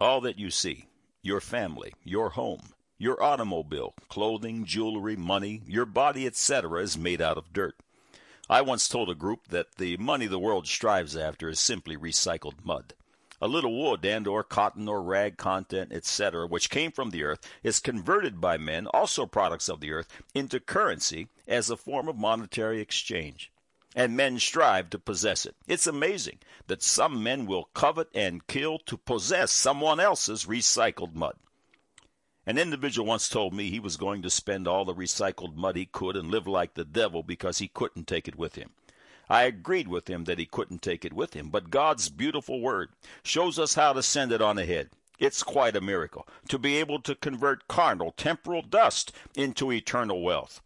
All that you see, your family, your home, your automobile, clothing, jewelry, money, your body, etc., is made out of dirt. I once told a group that the money the world strives after is simply recycled mud. A little wood and or cotton or rag content, etc., which came from the earth, is converted by men, also products of the earth, into currency as a form of monetary exchange. And men strive to possess it. It's amazing that some men will covet and kill to possess someone else's recycled mud. An individual once told me he was going to spend all the recycled mud he could and live like the devil because he couldn't take it with him. I agreed with him that he couldn't take it with him, but God's beautiful word shows us how to send it on ahead. It's quite a miracle to be able to convert carnal, temporal dust into eternal wealth.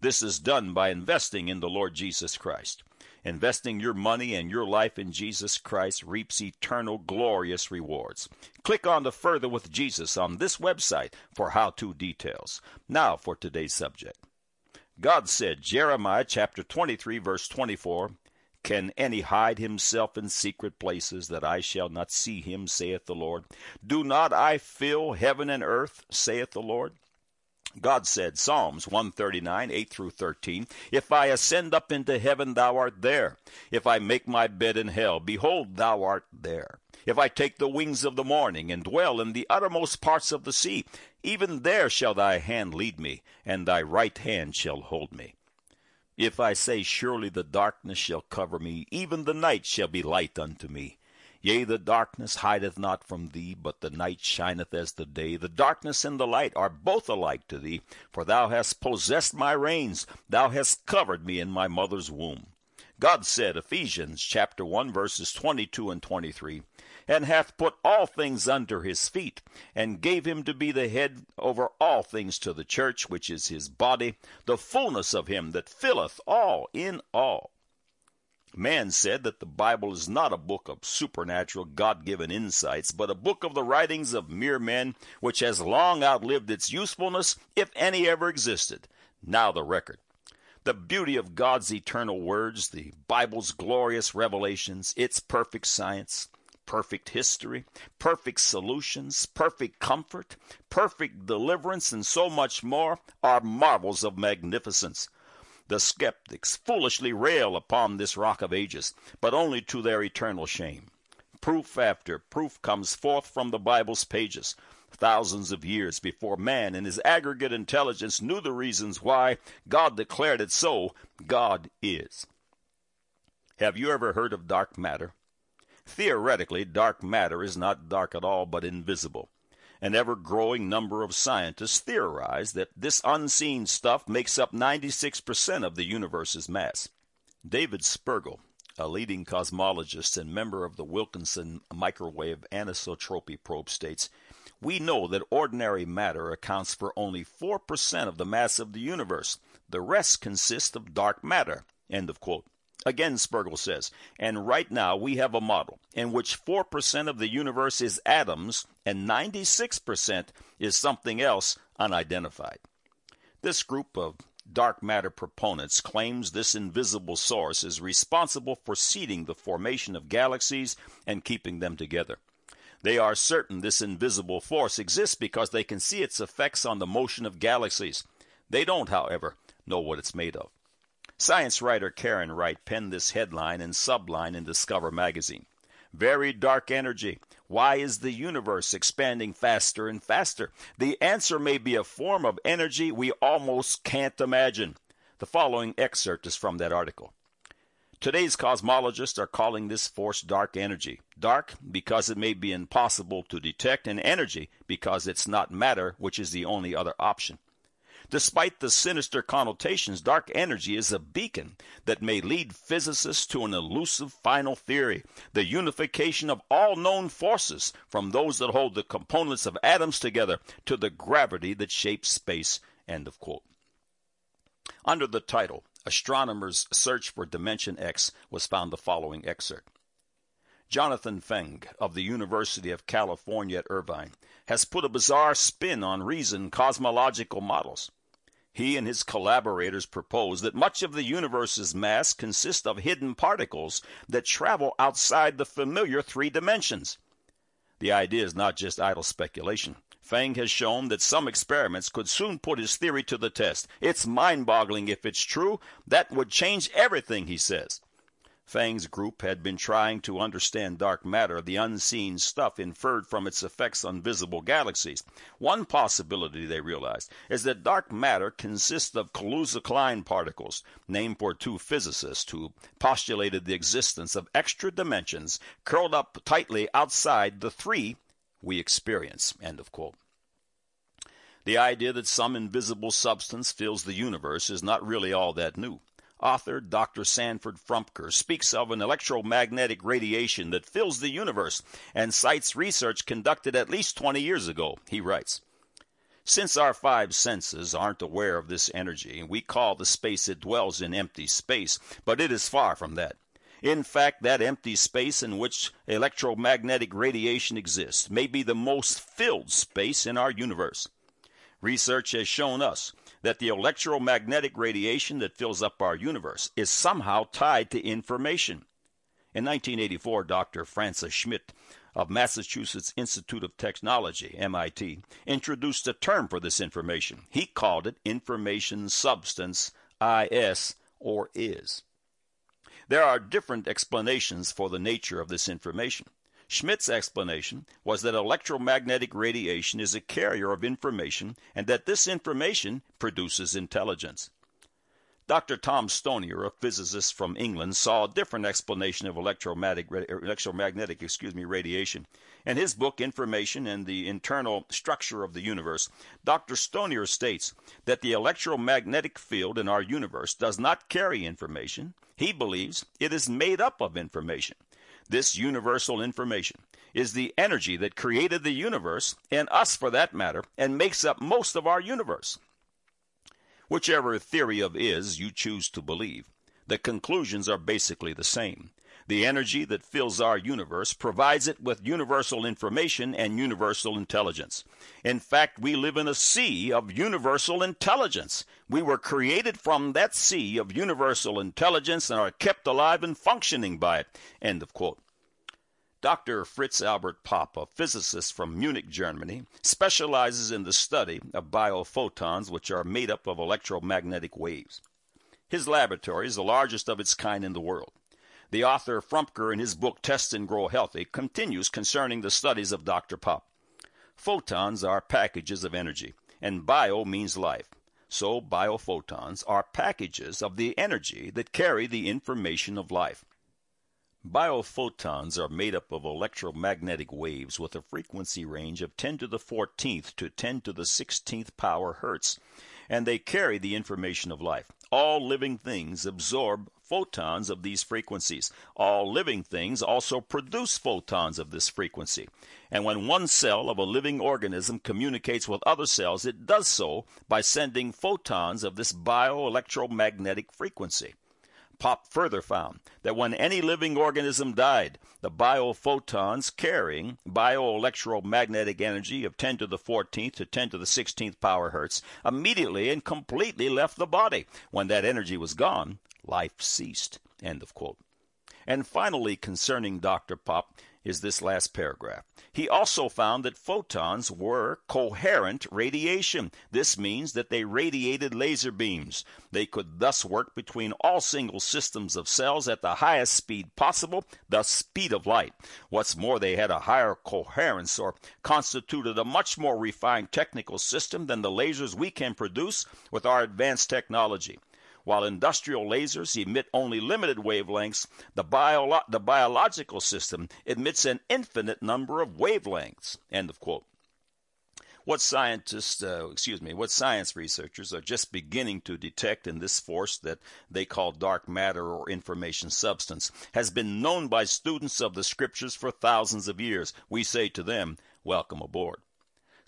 This is done by investing in the Lord Jesus Christ. Investing your money and your life in Jesus Christ reaps eternal, glorious rewards. Click on the Further with Jesus on this website for how to details. Now for today's subject. God said, Jeremiah chapter 23, verse 24, Can any hide himself in secret places that I shall not see him, saith the Lord? Do not I fill heaven and earth, saith the Lord? God said, Psalms 139, 8 through 13, If I ascend up into heaven, thou art there. If I make my bed in hell, behold, thou art there. If I take the wings of the morning and dwell in the uttermost parts of the sea, even there shall thy hand lead me, and thy right hand shall hold me. If I say, Surely the darkness shall cover me, even the night shall be light unto me. Yea, the darkness hideth not from thee, but the night shineth as the day. The darkness and the light are both alike to thee, for thou hast possessed my reins, thou hast covered me in my mother's womb. God said, Ephesians chapter 1, verses 22 and 23, and hath put all things under his feet, and gave him to be the head over all things to the church, which is his body, the fullness of him that filleth all in all. Man said that the Bible is not a book of supernatural, God given insights, but a book of the writings of mere men, which has long outlived its usefulness, if any ever existed. Now the record. The beauty of God's eternal words, the Bible's glorious revelations, its perfect science, perfect history, perfect solutions, perfect comfort, perfect deliverance, and so much more are marvels of magnificence. The skeptics foolishly rail upon this rock of ages, but only to their eternal shame. Proof after proof comes forth from the Bible's pages. Thousands of years before man in his aggregate intelligence knew the reasons why God declared it so, God is. Have you ever heard of dark matter? Theoretically, dark matter is not dark at all, but invisible. An ever growing number of scientists theorize that this unseen stuff makes up 96% of the universe's mass. David Spergel, a leading cosmologist and member of the Wilkinson microwave anisotropy probe, states We know that ordinary matter accounts for only 4% of the mass of the universe. The rest consists of dark matter. End of quote. Again, Spergel says, and right now we have a model in which 4% of the universe is atoms and 96% is something else unidentified. This group of dark matter proponents claims this invisible source is responsible for seeding the formation of galaxies and keeping them together. They are certain this invisible force exists because they can see its effects on the motion of galaxies. They don't, however, know what it's made of. Science writer Karen Wright penned this headline and subline in Discover magazine. Very dark energy. Why is the universe expanding faster and faster? The answer may be a form of energy we almost can't imagine. The following excerpt is from that article. Today's cosmologists are calling this force dark energy. Dark because it may be impossible to detect, and energy because it's not matter, which is the only other option. Despite the sinister connotations, dark energy is a beacon that may lead physicists to an elusive final theory, the unification of all known forces, from those that hold the components of atoms together to the gravity that shapes space. End of quote. Under the title, Astronomers Search for Dimension X, was found the following excerpt. Jonathan Feng of the University of California at Irvine has put a bizarre spin on reason cosmological models. He and his collaborators propose that much of the universe's mass consists of hidden particles that travel outside the familiar three dimensions. The idea is not just idle speculation. Feng has shown that some experiments could soon put his theory to the test. It's mind boggling if it's true. That would change everything, he says. Feng's group had been trying to understand dark matter, the unseen stuff inferred from its effects on visible galaxies. One possibility, they realized, is that dark matter consists of Kaluza-Klein particles, named for two physicists who postulated the existence of extra dimensions curled up tightly outside the three we experience. End of quote. The idea that some invisible substance fills the universe is not really all that new. Author Dr. Sanford Frumker speaks of an electromagnetic radiation that fills the universe and cites research conducted at least 20 years ago. He writes, since our five senses aren't aware of this energy, we call the space it dwells in empty space, but it is far from that. In fact, that empty space in which electromagnetic radiation exists may be the most filled space in our universe. Research has shown us that the electromagnetic radiation that fills up our universe is somehow tied to information. In 1984, Dr. Francis Schmitt of Massachusetts Institute of Technology, MIT, introduced a term for this information. He called it information substance, IS, or is. There are different explanations for the nature of this information. Schmitt's explanation was that electromagnetic radiation is a carrier of information and that this information produces intelligence. Dr. Tom Stonier, a physicist from England, saw a different explanation of electromagnetic, er, electromagnetic excuse me, radiation. In his book, Information and the Internal Structure of the Universe, Dr. Stonier states that the electromagnetic field in our universe does not carry information. He believes it is made up of information. This universal information is the energy that created the universe, and us for that matter, and makes up most of our universe. Whichever theory of is you choose to believe, the conclusions are basically the same. The energy that fills our universe provides it with universal information and universal intelligence. In fact, we live in a sea of universal intelligence. We were created from that sea of universal intelligence and are kept alive and functioning by it. End of quote. Dr. Fritz Albert Popp, a physicist from Munich, Germany, specializes in the study of biophotons, which are made up of electromagnetic waves. His laboratory is the largest of its kind in the world. The author Frumker, in his book Test and Grow Healthy, continues concerning the studies of Dr. Popp. Photons are packages of energy, and bio means life. So biophotons are packages of the energy that carry the information of life. Biophotons are made up of electromagnetic waves with a frequency range of 10 to the 14th to 10 to the 16th power hertz, and they carry the information of life. All living things absorb photons of these frequencies. All living things also produce photons of this frequency. And when one cell of a living organism communicates with other cells, it does so by sending photons of this bioelectromagnetic frequency. Popp further found that when any living organism died, the biophotons carrying bioelectromagnetic energy of 10 to the 14th to 10 to the 16th power hertz immediately and completely left the body. When that energy was gone, life ceased. End of quote. And finally, concerning Dr. Popp, is this last paragraph. He also found that photons were coherent radiation. This means that they radiated laser beams. They could thus work between all single systems of cells at the highest speed possible, the speed of light. What's more, they had a higher coherence or constituted a much more refined technical system than the lasers we can produce with our advanced technology. While industrial lasers emit only limited wavelengths, the, bio- the biological system emits an infinite number of wavelengths. End of quote. What scientists, uh, excuse me, what science researchers are just beginning to detect in this force that they call dark matter or information substance has been known by students of the scriptures for thousands of years. We say to them, welcome aboard.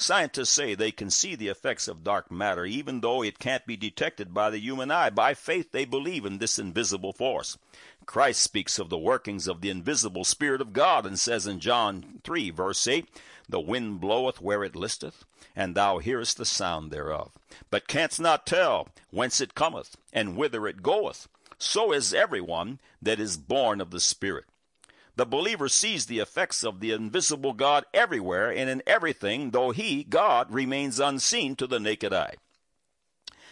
Scientists say they can see the effects of dark matter even though it can't be detected by the human eye. By faith, they believe in this invisible force. Christ speaks of the workings of the invisible Spirit of God and says in John 3, verse 8, The wind bloweth where it listeth, and thou hearest the sound thereof, but canst not tell whence it cometh, and whither it goeth. So is every one that is born of the Spirit. The believer sees the effects of the invisible God everywhere and in everything, though he, God, remains unseen to the naked eye.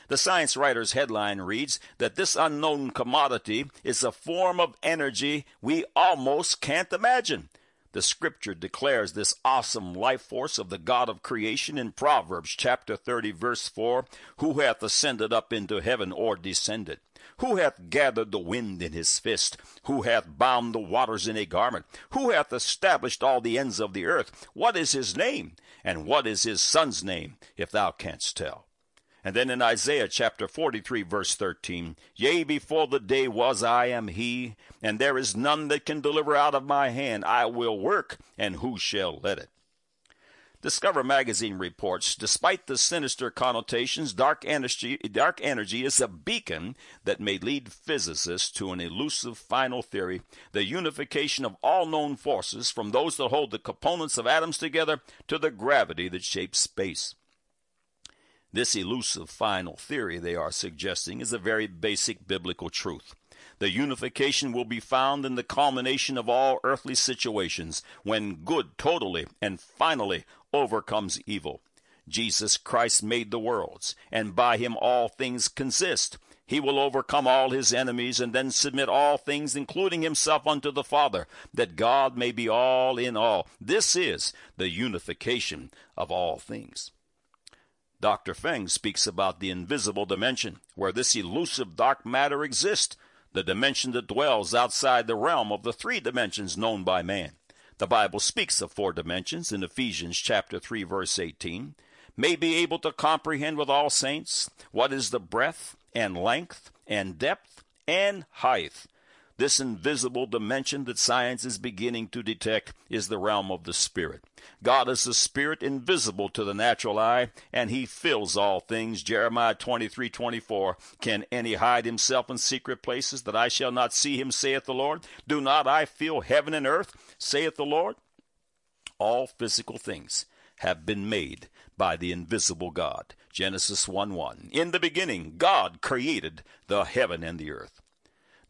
The science writer's headline reads that this unknown commodity is a form of energy we almost can't imagine. The scripture declares this awesome life force of the God of creation in Proverbs chapter 30 verse 4, who hath ascended up into heaven or descended? Who hath gathered the wind in his fist? Who hath bound the waters in a garment? Who hath established all the ends of the earth? What is his name? And what is his son's name, if thou canst tell? And then in Isaiah chapter 43, verse 13, Yea, before the day was, I am he, and there is none that can deliver out of my hand. I will work, and who shall let it? Discover magazine reports, despite the sinister connotations, dark energy, dark energy is a beacon that may lead physicists to an elusive final theory, the unification of all known forces from those that hold the components of atoms together to the gravity that shapes space. This elusive final theory they are suggesting is a very basic biblical truth. The unification will be found in the culmination of all earthly situations when good totally and finally overcomes evil. Jesus Christ made the worlds, and by him all things consist. He will overcome all his enemies and then submit all things, including himself, unto the Father, that God may be all in all. This is the unification of all things. Dr. Feng speaks about the invisible dimension, where this elusive dark matter exists, the dimension that dwells outside the realm of the three dimensions known by man. The Bible speaks of four dimensions in Ephesians chapter 3 verse 18. May be able to comprehend with all saints what is the breadth and length and depth and height this invisible dimension that science is beginning to detect is the realm of the Spirit. God is a spirit invisible to the natural eye, and he fills all things. Jeremiah 23 24. Can any hide himself in secret places that I shall not see him, saith the Lord? Do not I fill heaven and earth, saith the Lord? All physical things have been made by the invisible God. Genesis 1 1. In the beginning, God created the heaven and the earth.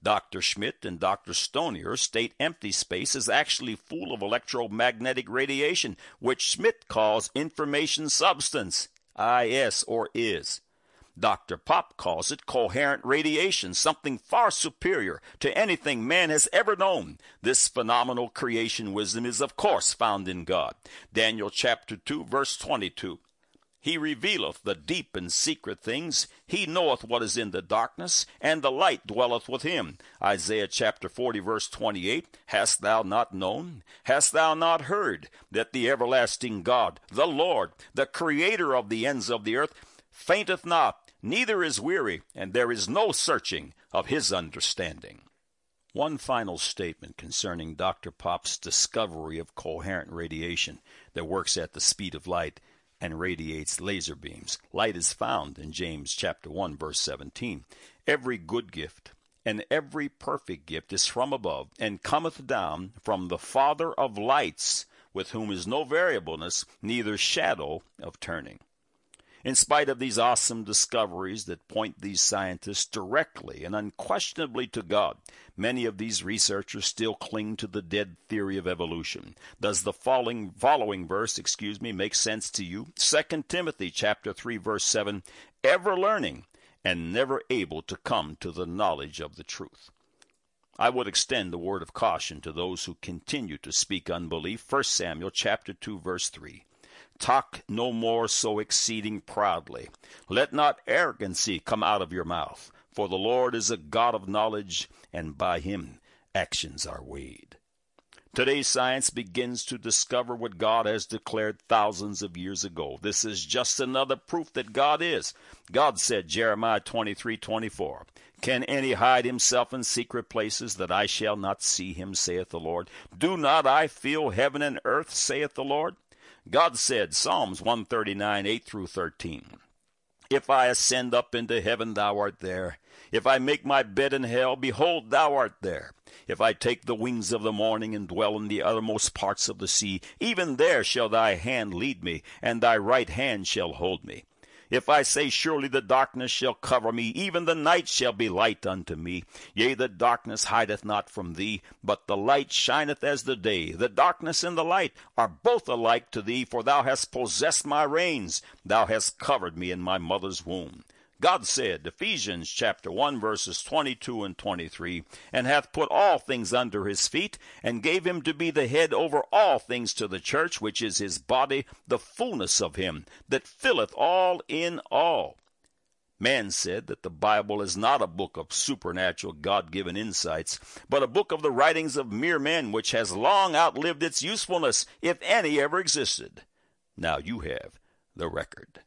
Dr. Schmitt and Dr. Stonier state empty space is actually full of electromagnetic radiation, which Schmitt calls information substance, IS or is. Dr. Popp calls it coherent radiation, something far superior to anything man has ever known. This phenomenal creation wisdom is of course found in God. Daniel chapter 2 verse 22. He revealeth the deep and secret things. He knoweth what is in the darkness, and the light dwelleth with him. Isaiah chapter 40, verse 28. Hast thou not known? Hast thou not heard that the everlasting God, the Lord, the creator of the ends of the earth, fainteth not, neither is weary, and there is no searching of his understanding. One final statement concerning Dr. Popp's discovery of coherent radiation that works at the speed of light and radiates laser beams. Light is found in James chapter 1 verse 17. Every good gift and every perfect gift is from above and cometh down from the Father of lights, with whom is no variableness, neither shadow of turning. In spite of these awesome discoveries that point these scientists directly and unquestionably to God, many of these researchers still cling to the dead theory of evolution. Does the following, following verse, excuse me, make sense to you? 2 Timothy chapter 3 verse 7, ever learning and never able to come to the knowledge of the truth. I would extend the word of caution to those who continue to speak unbelief. 1 Samuel chapter 2 verse 3. Talk no more so exceeding proudly. Let not arrogancy come out of your mouth, for the Lord is a God of knowledge, and by him actions are weighed. Today, science begins to discover what God has declared thousands of years ago. This is just another proof that God is. God said, Jeremiah 23 24, Can any hide himself in secret places that I shall not see him, saith the Lord? Do not I fill heaven and earth, saith the Lord? God said, Psalms 139, 8 through 13. If I ascend up into heaven, thou art there. If I make my bed in hell, behold, thou art there. If I take the wings of the morning and dwell in the uttermost parts of the sea, even there shall thy hand lead me, and thy right hand shall hold me. If I say, Surely the darkness shall cover me, even the night shall be light unto me. Yea, the darkness hideth not from thee, but the light shineth as the day. The darkness and the light are both alike to thee, for thou hast possessed my reins. Thou hast covered me in my mother's womb. God said, Ephesians chapter 1 verses 22 and 23, and hath put all things under his feet, and gave him to be the head over all things to the church, which is his body, the fullness of him, that filleth all in all. Man said that the Bible is not a book of supernatural God given insights, but a book of the writings of mere men, which has long outlived its usefulness, if any ever existed. Now you have the record.